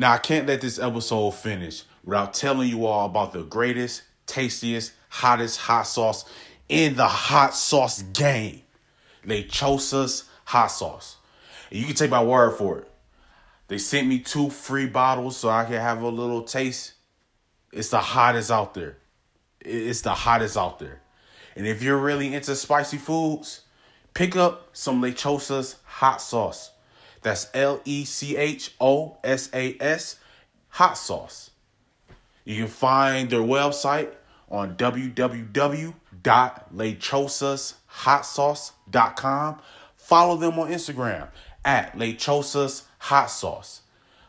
Now, I can't let this episode finish without telling you all about the greatest, tastiest, hottest hot sauce in the hot sauce game. Lechosa's hot sauce. And you can take my word for it. They sent me two free bottles so I can have a little taste. It's the hottest out there. It's the hottest out there. And if you're really into spicy foods, pick up some Lechosa's hot sauce. That's L E C H O S A S hot sauce. You can find their website on www.lechosashotsauce.com. Follow them on Instagram at Lechosas Hot Sauce.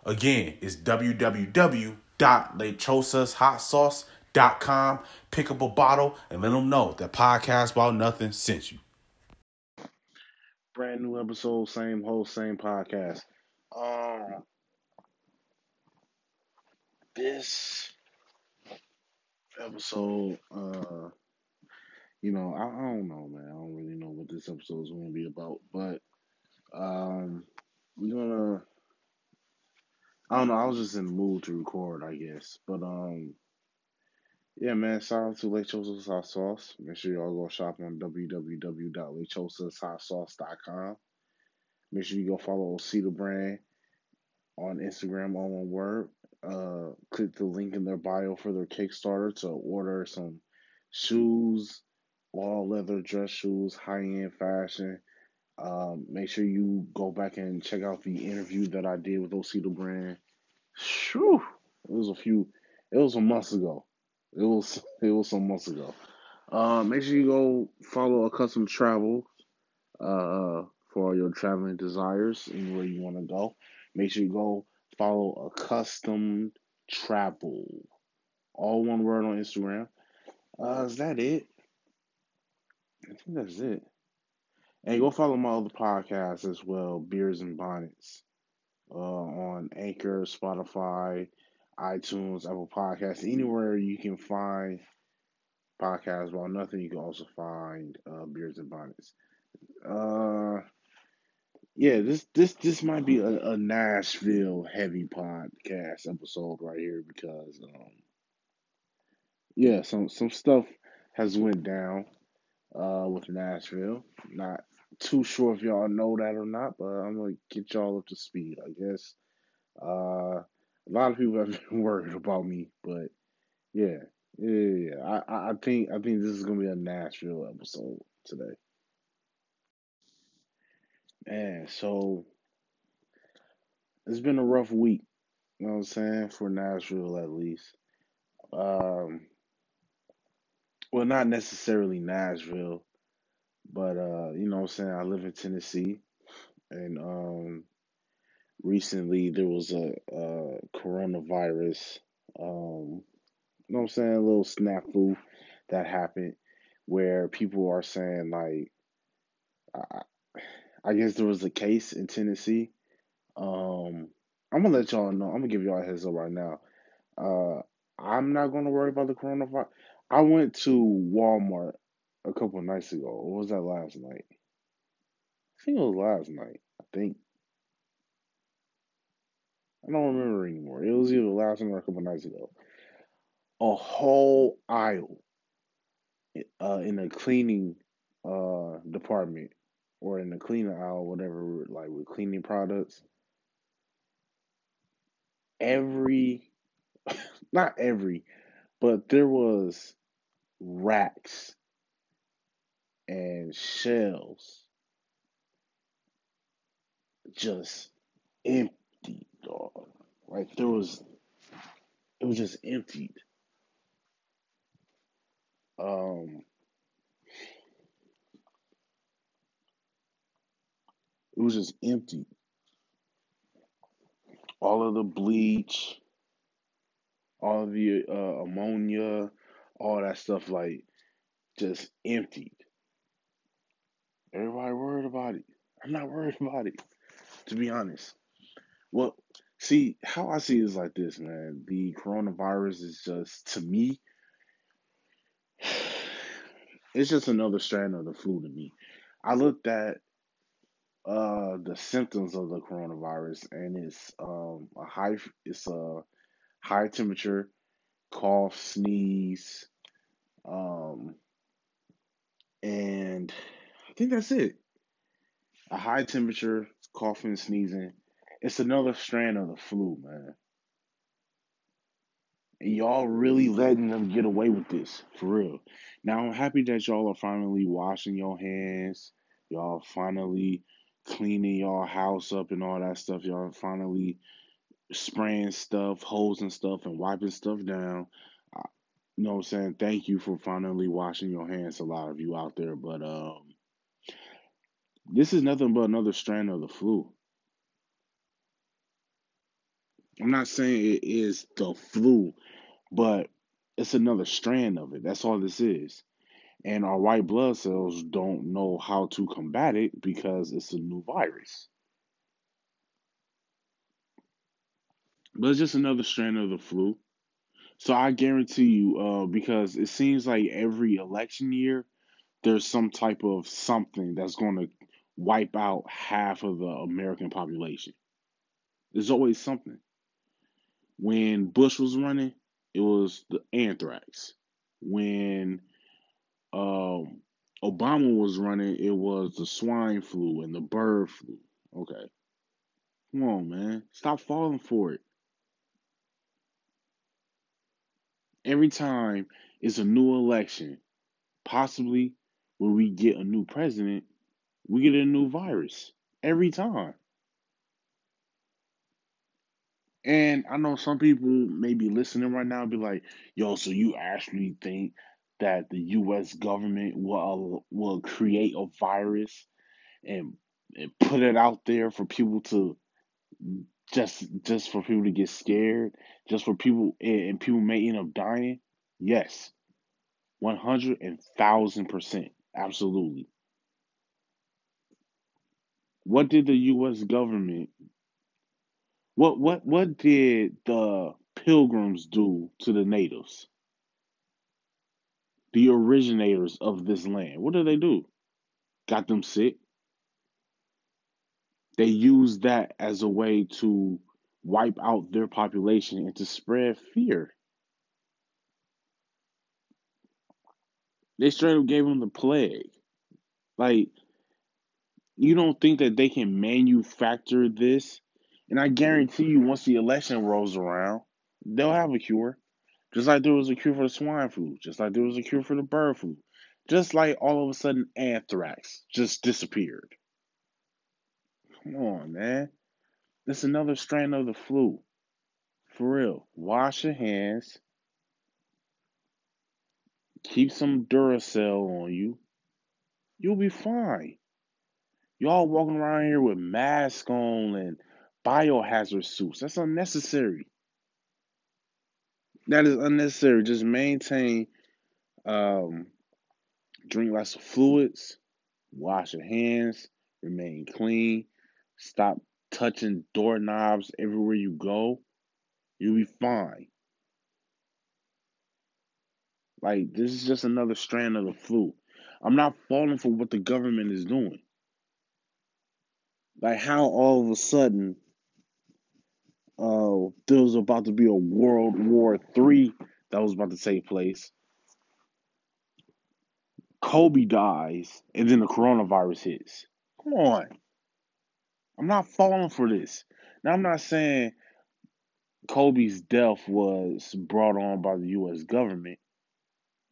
Again, it's www.lechosashotsauce.com. Pick up a bottle and let them know that Podcast About Nothing sent you. Brand new episode, same host, same podcast. Um, this episode, uh, you know, I, I don't know, man. I don't really know what this episode is going to be about, but um, we're gonna. I don't know. I was just in the mood to record, I guess. But um, yeah, man. Shout out to Lechosa's Hot Sauce. Make sure y'all go shop on www.lechosashotsauce.com. Make sure you go follow Osita Brand on Instagram, all one word. Uh, click the link in their bio for their Kickstarter to order some shoes, all leather dress shoes, high end fashion um, make sure you go back and check out the interview that I did with Osita Brand. Shoo, it was a few, it was a month ago. It was it was some months ago. Uh, make sure you go follow Accustomed Travel uh, for your traveling desires anywhere you want to go. Make sure you go follow Accustomed Travel. All one word on Instagram. Uh, is that it? I think that's it. And go follow my other podcasts as well, Beers and Bonnets, uh, on Anchor, Spotify, iTunes, Apple Podcasts, anywhere you can find podcasts about nothing. You can also find uh, Beers and Bonnets. Uh, yeah, this this this might be a, a Nashville heavy podcast episode right here because um, yeah, some some stuff has went down uh, with Nashville. Not too sure if y'all know that or not, but I'm gonna get y'all up to speed. I guess uh, a lot of people have been worried about me, but yeah, yeah, yeah. I, I think I think this is gonna be a Nashville episode today. Man, so it's been a rough week. You know what I'm saying for Nashville at least. Um, well, not necessarily Nashville, but uh, you know what I'm saying, I live in Tennessee and um recently there was a, a coronavirus um you know what I'm saying, a little snafu that happened where people are saying like I, I guess there was a case in Tennessee. Um I'm gonna let y'all know. I'm gonna give y'all a heads up right now. Uh I'm not gonna worry about the coronavirus. I went to Walmart a couple nights ago. Or was that last night? I think it was last night. I think. I don't remember anymore. It was either last night or a couple nights ago. A whole aisle uh, in the cleaning uh, department or in the cleaning aisle, whatever, like with cleaning products. Every, not every, but there was racks and shelves just empty. Like there was, it was just emptied. Um, it was just empty. All of the bleach, all of the uh, ammonia, all that stuff, like just emptied. Everybody worried about it. I'm not worried about it, to be honest. Well, see, how I see it is like this, man. The coronavirus is just, to me, it's just another strand of the flu to me. I looked at uh the symptoms of the coronavirus, and it's um a high it's a high temperature, cough, sneeze, um, and I think that's it. A high temperature, coughing, sneezing. It's another strand of the flu, man. And y'all really letting them get away with this, for real. Now I'm happy that y'all are finally washing your hands. Y'all finally cleaning y'all house up and all that stuff. Y'all finally spraying stuff, hosing stuff, and wiping stuff down. You know what I'm saying? Thank you for finally washing your hands, a lot of you out there. But um, this is nothing but another strand of the flu. I'm not saying it is the flu, but it's another strand of it. That's all this is. And our white blood cells don't know how to combat it because it's a new virus. But it's just another strand of the flu. So I guarantee you, uh, because it seems like every election year, there's some type of something that's going to wipe out half of the American population. There's always something. When Bush was running, it was the anthrax. When um, Obama was running, it was the swine flu and the bird flu. Okay. Come on, man. Stop falling for it. Every time it's a new election, possibly when we get a new president, we get a new virus. Every time. And I know some people may be listening right now be like, yo, so you actually think that the US government will will create a virus and, and put it out there for people to just just for people to get scared, just for people and people may end up dying? Yes. One hundred and thousand percent. Absolutely. What did the US government what what what did the pilgrims do to the natives? The originators of this land. What did they do? Got them sick. They used that as a way to wipe out their population and to spread fear. They straight up gave them the plague. Like, you don't think that they can manufacture this and I guarantee you, once the election rolls around, they'll have a cure. Just like there was a cure for the swine flu, just like there was a cure for the bird flu, just like all of a sudden anthrax just disappeared. Come on, man. This another strain of the flu. For real. Wash your hands. Keep some Duracell on you. You'll be fine. Y'all walking around here with masks on and biohazard suits. That's unnecessary. That is unnecessary. Just maintain, um, drink lots of fluids, wash your hands, remain clean, stop touching doorknobs everywhere you go. You'll be fine. Like, this is just another strand of the flu. I'm not falling for what the government is doing. Like, how all of a sudden uh, there was about to be a World War Three that was about to take place. Kobe dies, and then the coronavirus hits. Come on. I'm not falling for this. Now, I'm not saying Kobe's death was brought on by the U.S. government,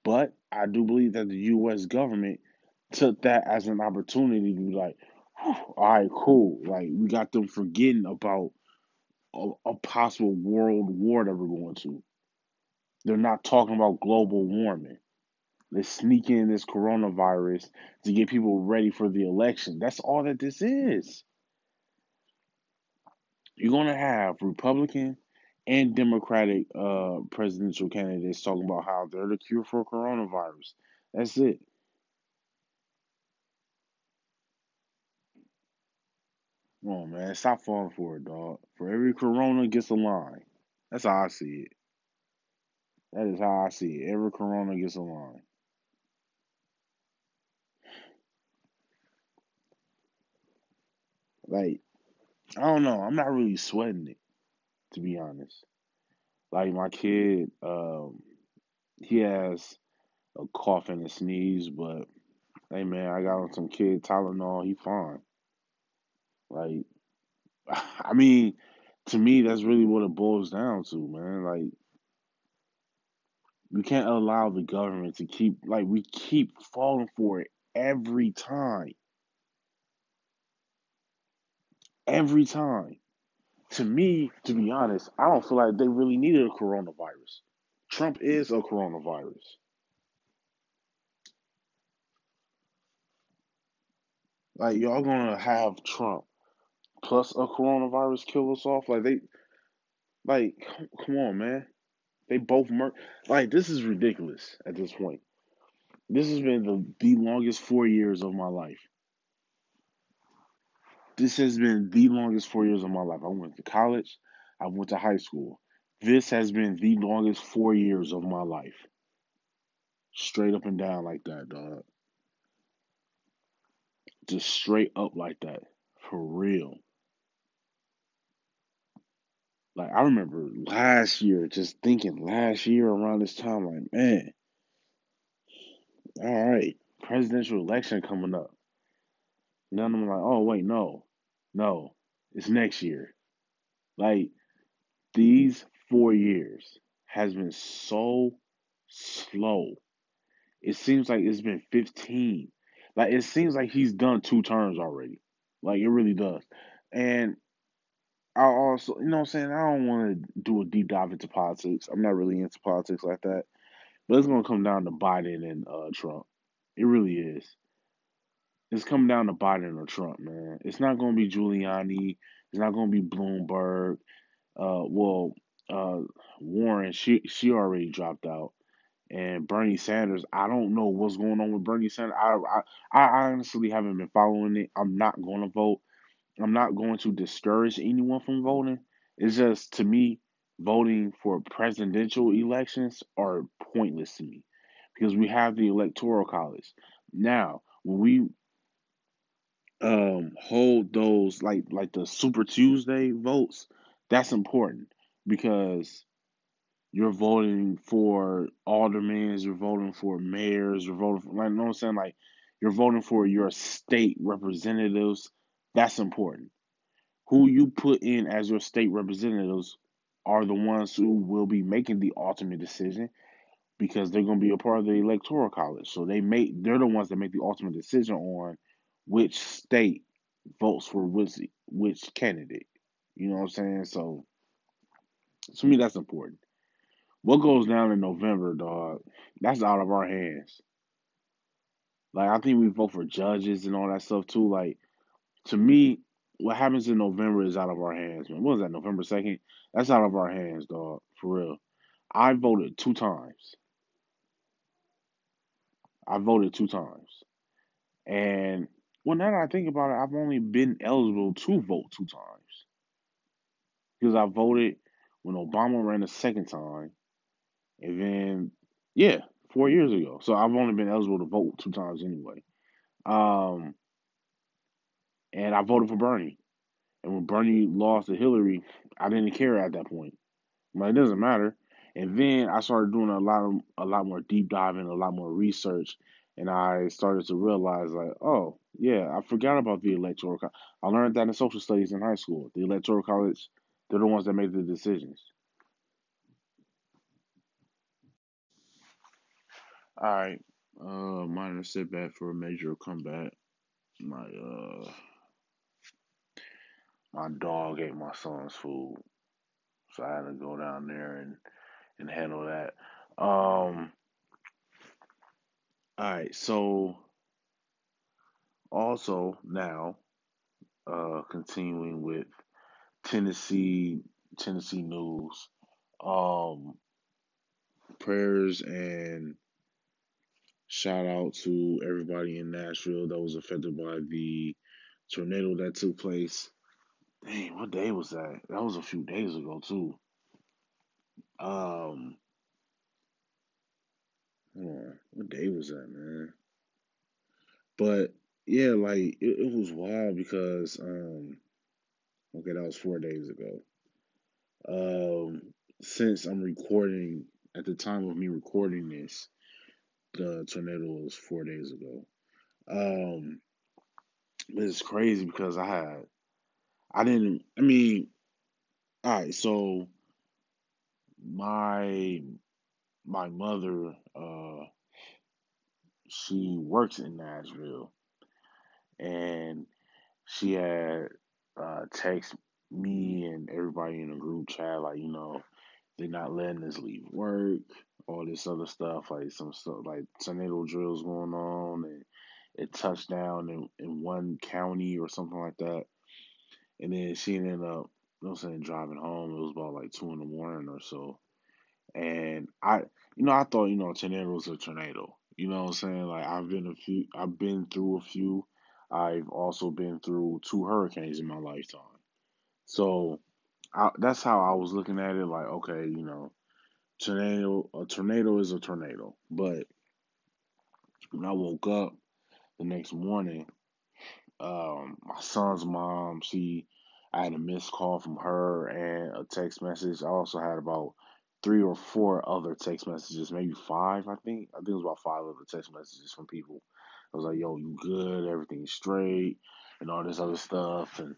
but I do believe that the U.S. government took that as an opportunity to be like, all right, cool. Like, we got them forgetting about a, a possible world war that we're going to. They're not talking about global warming. They're sneaking in this coronavirus to get people ready for the election. That's all that this is. You're going to have Republican and Democratic uh, presidential candidates talking about how they're the cure for coronavirus. That's it. Come on, man. Stop falling for it, dog. For every corona gets a line. That's how I see it. That is how I see it. Every corona gets a line. Like, I don't know. I'm not really sweating it, to be honest. Like my kid, um, he has a cough and a sneeze, but hey man, I got him some kid Tylenol, he fine. I mean, to me that's really what it boils down to, man. Like we can't allow the government to keep like we keep falling for it every time. Every time. To me, to be honest, I don't feel like they really needed a coronavirus. Trump is a coronavirus. Like y'all gonna have Trump plus a coronavirus kill us off? Like they, like come on, man. They both mur- like this is ridiculous at this point. This has been the the longest four years of my life. This has been the longest four years of my life. I went to college. I went to high school. This has been the longest four years of my life. Straight up and down like that, dog. Just straight up like that. For real. Like I remember last year, just thinking last year around this time, like, man, all right, presidential election coming up. And then I'm like, oh wait, no. No. It's next year. Like these four years has been so slow. It seems like it's been 15. Like it seems like he's done two terms already. Like it really does. And I also, you know what I'm saying? I don't want to do a deep dive into politics. I'm not really into politics like that. But it's going to come down to Biden and uh, Trump. It really is. It's coming down to Biden or Trump, man. It's not going to be Giuliani. It's not going to be Bloomberg. Uh, well, uh, Warren, she she already dropped out, and Bernie Sanders. I don't know what's going on with Bernie Sanders. I I, I honestly haven't been following it. I'm not going to vote. I'm not going to discourage anyone from voting. It's just to me, voting for presidential elections are pointless to me because we have the electoral college. Now, when we um hold those like like the Super Tuesday votes, that's important because you're voting for aldermen, you're voting for mayors, you're voting for like you know what I'm saying? Like you're voting for your state representatives. That's important. Who mm-hmm. you put in as your state representatives are the ones who will be making the ultimate decision because they're going to be a part of the electoral college. So they make they're the ones that make the ultimate decision on which state votes for which which candidate. You know what I'm saying? So to me that's important. What goes down in November, dog, that's out of our hands. Like I think we vote for judges and all that stuff too. Like to me, what happens in November is out of our hands, man. What was that, November 2nd? That's out of our hands, dog. For real. I voted two times. I voted two times. And well, now that I think about it, I've only been eligible to vote two times. Because I voted when Obama ran the second time. And then, yeah, four years ago. So I've only been eligible to vote two times anyway. Um, and I voted for Bernie. And when Bernie lost to Hillary, I didn't care at that point. But it doesn't matter. And then I started doing a lot of a lot more deep diving, a lot more research, and I started to realize like, oh yeah, I forgot about the electoral. college. I learned that in social studies in high school. The electoral college, they're the ones that make the decisions. All right, uh, minor setback for a major comeback. My uh, my dog ate my son's food, so I had to go down there and and handle that. Um, all right, so also now, uh, continuing with Tennessee Tennessee news. Um, prayers and shout out to everybody in Nashville that was affected by the tornado that took place. Dang, what day was that? That was a few days ago too. Um, on, what day was that, man? But yeah, like it, it was wild because um okay, that was four days ago. Um since I'm recording at the time of me recording this, the tornado was four days ago. Um it's crazy because I had I didn't I mean all right, so my my mother uh she works in Nashville and she had uh text me and everybody in the group chat like you know they're not letting us leave work all this other stuff like some stuff like tornado drills going on and it touched down in, in one county or something like that and then she ended up you know I'm saying driving home it was about like two in the morning or so and I you know I thought you know tornado was a tornado you know what I'm saying like I've been a few I've been through a few I've also been through two hurricanes in my lifetime. So I, that's how I was looking at it. Like, okay, you know, tornado, a tornado is a tornado. But when I woke up the next morning, um, my son's mom, she, I had a missed call from her and a text message. I also had about three or four other text messages, maybe five, I think. I think it was about five other text messages from people. I was like, yo, you good? Everything's straight and all this other stuff. And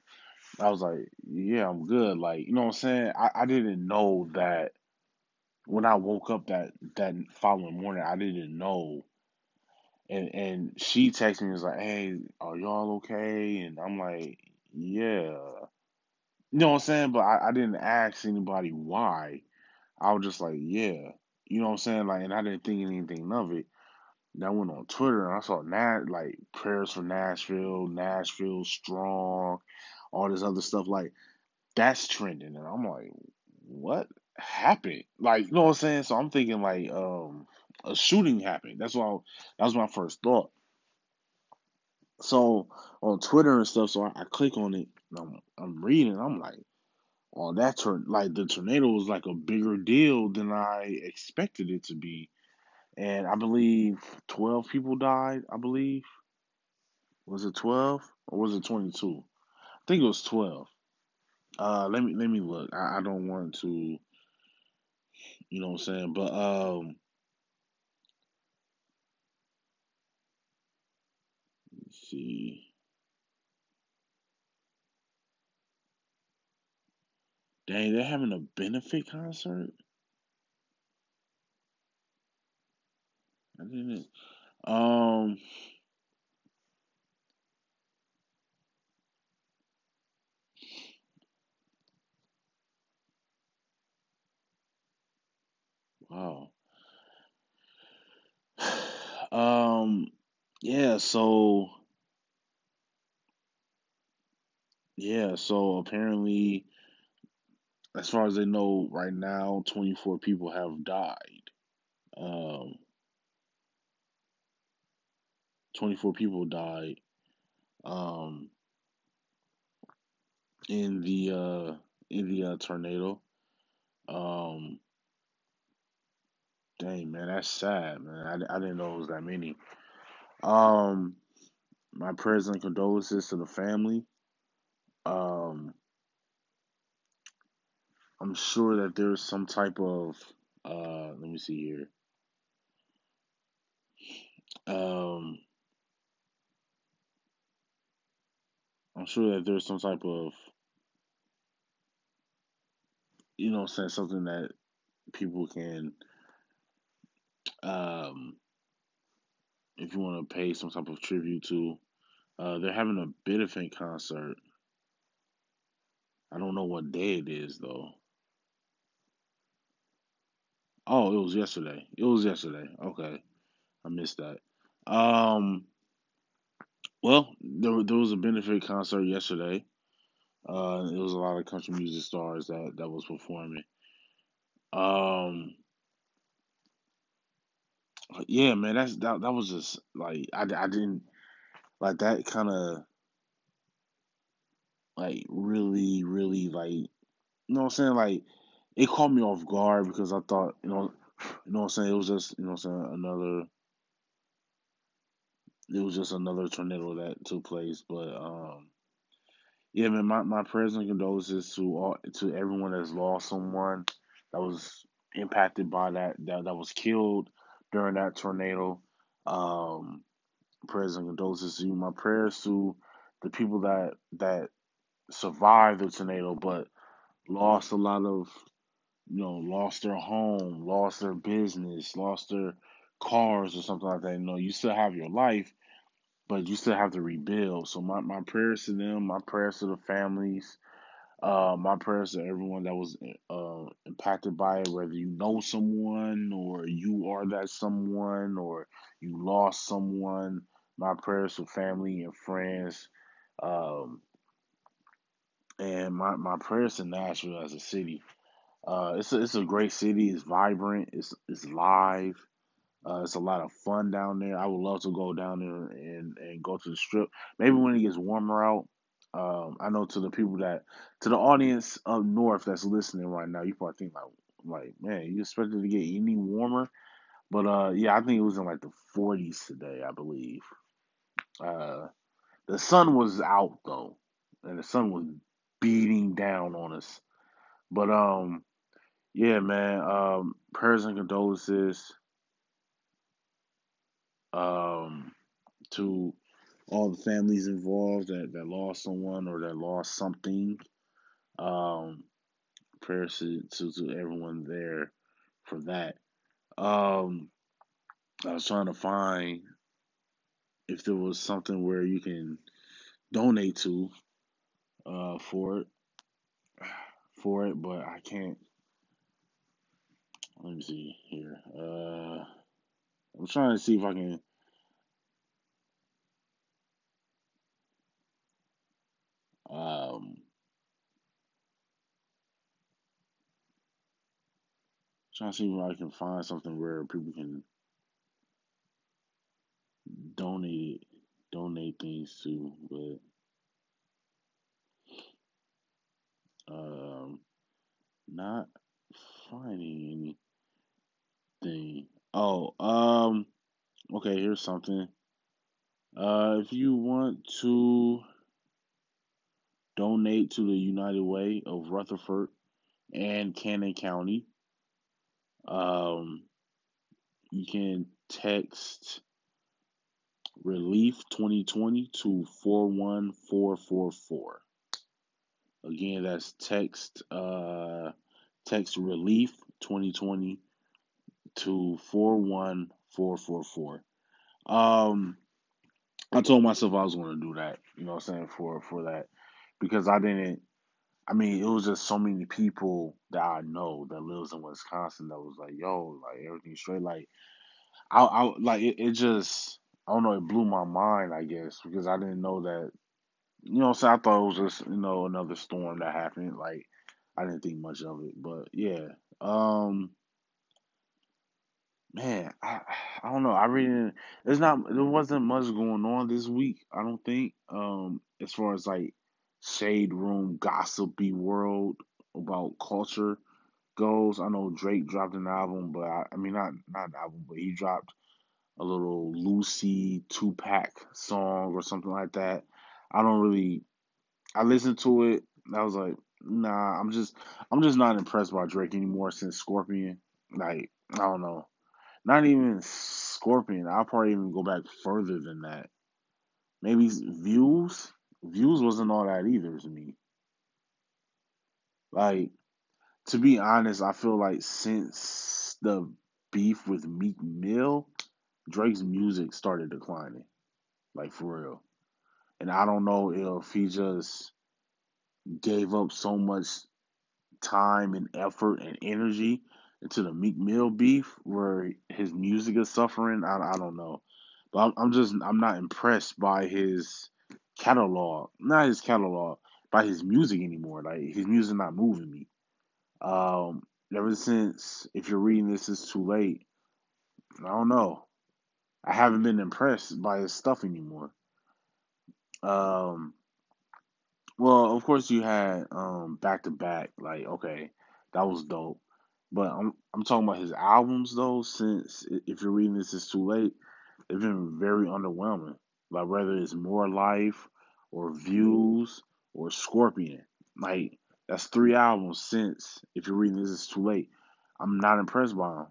I was like, yeah, I'm good. Like, you know what I'm saying? I, I didn't know that when I woke up that that following morning, I didn't know. And and she texted me and was like, hey, are y'all okay? And I'm like, yeah. You know what I'm saying? But I, I didn't ask anybody why. I was just like, yeah. You know what I'm saying? Like, and I didn't think anything of it. Then I went on Twitter and I saw Nat like prayers for Nashville, Nashville strong, all this other stuff. Like that's trending, and I'm like, what happened? Like, you know what I'm saying? So I'm thinking like, um, a shooting happened. That's why that was my first thought. So on Twitter and stuff, so I, I click on it. I'm, I'm reading. I'm like, oh, that tor- like the tornado was like a bigger deal than I expected it to be, and I believe 12 people died. I believe was it 12 or was it 22? I think it was 12. Uh, let me let me look. I, I don't want to You know what I'm saying? But um, see. Dang, they're having a benefit concert. I didn't. Um. Wow. Um. Yeah. So. Yeah. So apparently, as far as they know right now, 24 people have died. Um. 24 people died. Um. In the uh in the uh, tornado. Um. Dang man, that's sad, man. I, I didn't know it was that many. Um. My prayers and condolences to the family. Um. I'm sure that there's some type of uh let me see here. Um I'm sure that there's some type of you know saying something that people can um if you want to pay some type of tribute to. Uh they're having a benefit concert. I don't know what day it is though. Oh, it was yesterday. It was yesterday. Okay. I missed that. Um well, there there was a benefit concert yesterday. Uh, it was a lot of country music stars that that was performing. Um, yeah, man, that's that. That was just like I, I didn't like that kind of like really really like you know what I'm saying like it caught me off guard because I thought you know you know what I'm saying it was just you know what I'm saying another it was just another tornado that took place. But um, yeah, man, my, my prayers and condolences to all to everyone that's lost someone that was impacted by that that, that was killed during that tornado. Um, prayers and condolences to you. My prayers to the people that that survived the tornado but lost a lot of you know, lost their home, lost their business, lost their cars or something like that. You know, you still have your life, but you still have to rebuild. So my, my prayers to them, my prayers to the families, uh, my prayers to everyone that was uh, impacted by it, whether you know someone or you are that someone or you lost someone. My prayers to family and friends. Um, and my, my prayers to Nashville as a city. Uh, it's a, it's a great city. It's vibrant. It's it's live. Uh, it's a lot of fun down there. I would love to go down there and, and go to the strip. Maybe when it gets warmer out. Um, I know to the people that to the audience up north that's listening right now, you probably think like like man, you expected to get any warmer? But uh, yeah, I think it was in like the 40s today, I believe. Uh, the sun was out though, and the sun was beating down on us. But um, yeah, man. Um, prayers and condolences um, to all the families involved that, that lost someone or that lost something. Um, prayers to, to, to everyone there for that. Um, I was trying to find if there was something where you can donate to uh, for it for it, but I can't let me see here. Uh, I'm trying to see if I can. Um, trying to see if I can find something where people can donate donate things to, but um, not finding any thing. Oh, um, okay, here's something. Uh, if you want to donate to the United Way of Rutherford and Cannon County, um, you can text relief 2020 to 41444. Again, that's text uh text relief 2020 to 41444. Um, I told myself I was going to do that, you know what I'm saying, for, for that. Because I didn't, I mean, it was just so many people that I know that lives in Wisconsin that was like, yo, like everything straight. Like, I, I like it, it just, I don't know, it blew my mind, I guess, because I didn't know that, you know, so I thought it was just, you know, another storm that happened. Like, I didn't think much of it, but yeah. Um, man, I I don't know. I really there's not there wasn't much going on this week. I don't think. Um, as far as like shade room gossipy world about culture goes. I know Drake dropped an album, but I, I mean not not an album, but he dropped a little Lucy two pack song or something like that. I don't really. I listened to it. I was like, nah. I'm just I'm just not impressed by Drake anymore since Scorpion. Like I don't know. Not even Scorpion. I'll probably even go back further than that. Maybe Views. Views wasn't all that either to me. Like, to be honest, I feel like since the beef with Meek Mill, Drake's music started declining. Like, for real. And I don't know if he just gave up so much time and effort and energy into the Meek Mill beef where his music is suffering. I, I don't know, but I'm, I'm just I'm not impressed by his catalog, not his catalog, by his music anymore. Like his music not moving me. Um, ever since if you're reading this, it's too late. I don't know. I haven't been impressed by his stuff anymore. Um, well, of course you had um back to back. Like okay, that was dope. But I'm I'm talking about his albums though. Since if you're reading this, it's too late. it's been very underwhelming. Like whether it's more life or views or Scorpion. Like that's three albums since if you're reading this it's too late. I'm not impressed by him.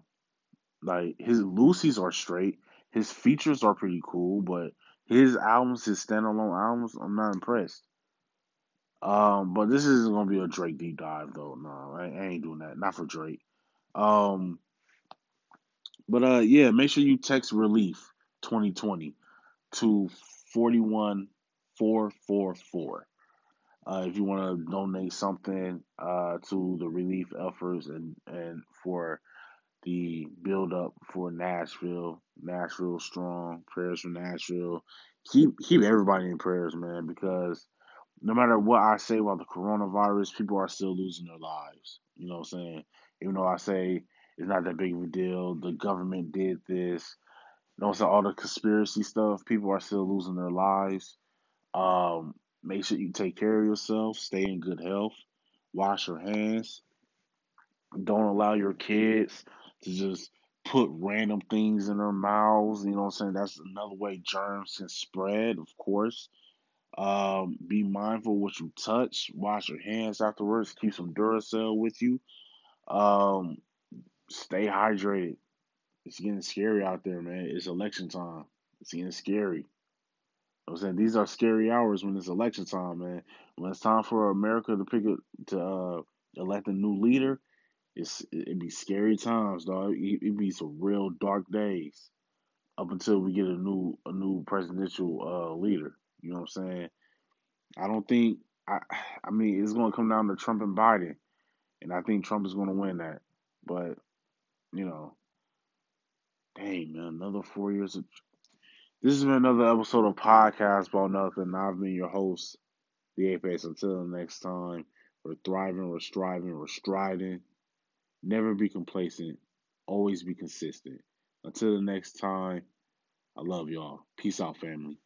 Like his Lucy's are straight. His features are pretty cool, but his albums, his standalone albums, I'm not impressed. Um, but this isn't gonna be a Drake deep dive though. No, I, I ain't doing that. Not for Drake. Um, but uh, yeah, make sure you text relief 2020 to 41444. Uh, if you want to donate something uh, to the relief efforts and, and for the build up for Nashville, Nashville strong, prayers for Nashville. Keep keep everybody in prayers, man, because no matter what I say about the coronavirus, people are still losing their lives. You know what I'm saying? Even though I say it's not that big of a deal, the government did this. You know, all the conspiracy stuff, people are still losing their lives. Um, make sure you take care of yourself, stay in good health, wash your hands. Don't allow your kids to just put random things in their mouths. You know what I'm saying? That's another way germs can spread, of course. Um, be mindful what you touch. Wash your hands afterwards. Keep some Duracell with you. Um, stay hydrated. It's getting scary out there, man. It's election time. It's getting scary. I'm saying these are scary hours when it's election time, man. When it's time for America to pick it to uh, elect a new leader, it's it be scary times, dog. It, it be some real dark days up until we get a new a new presidential uh, leader. You know what I'm saying? I don't think I I mean it's gonna come down to Trump and Biden, and I think Trump is gonna win that. But you know, dang man, another four years. Of, this has been another episode of Podcast About Nothing. I've been your host, the Apex. Until next time, we're thriving, we're striving, we're striding. Never be complacent. Always be consistent. Until the next time, I love y'all. Peace out, family.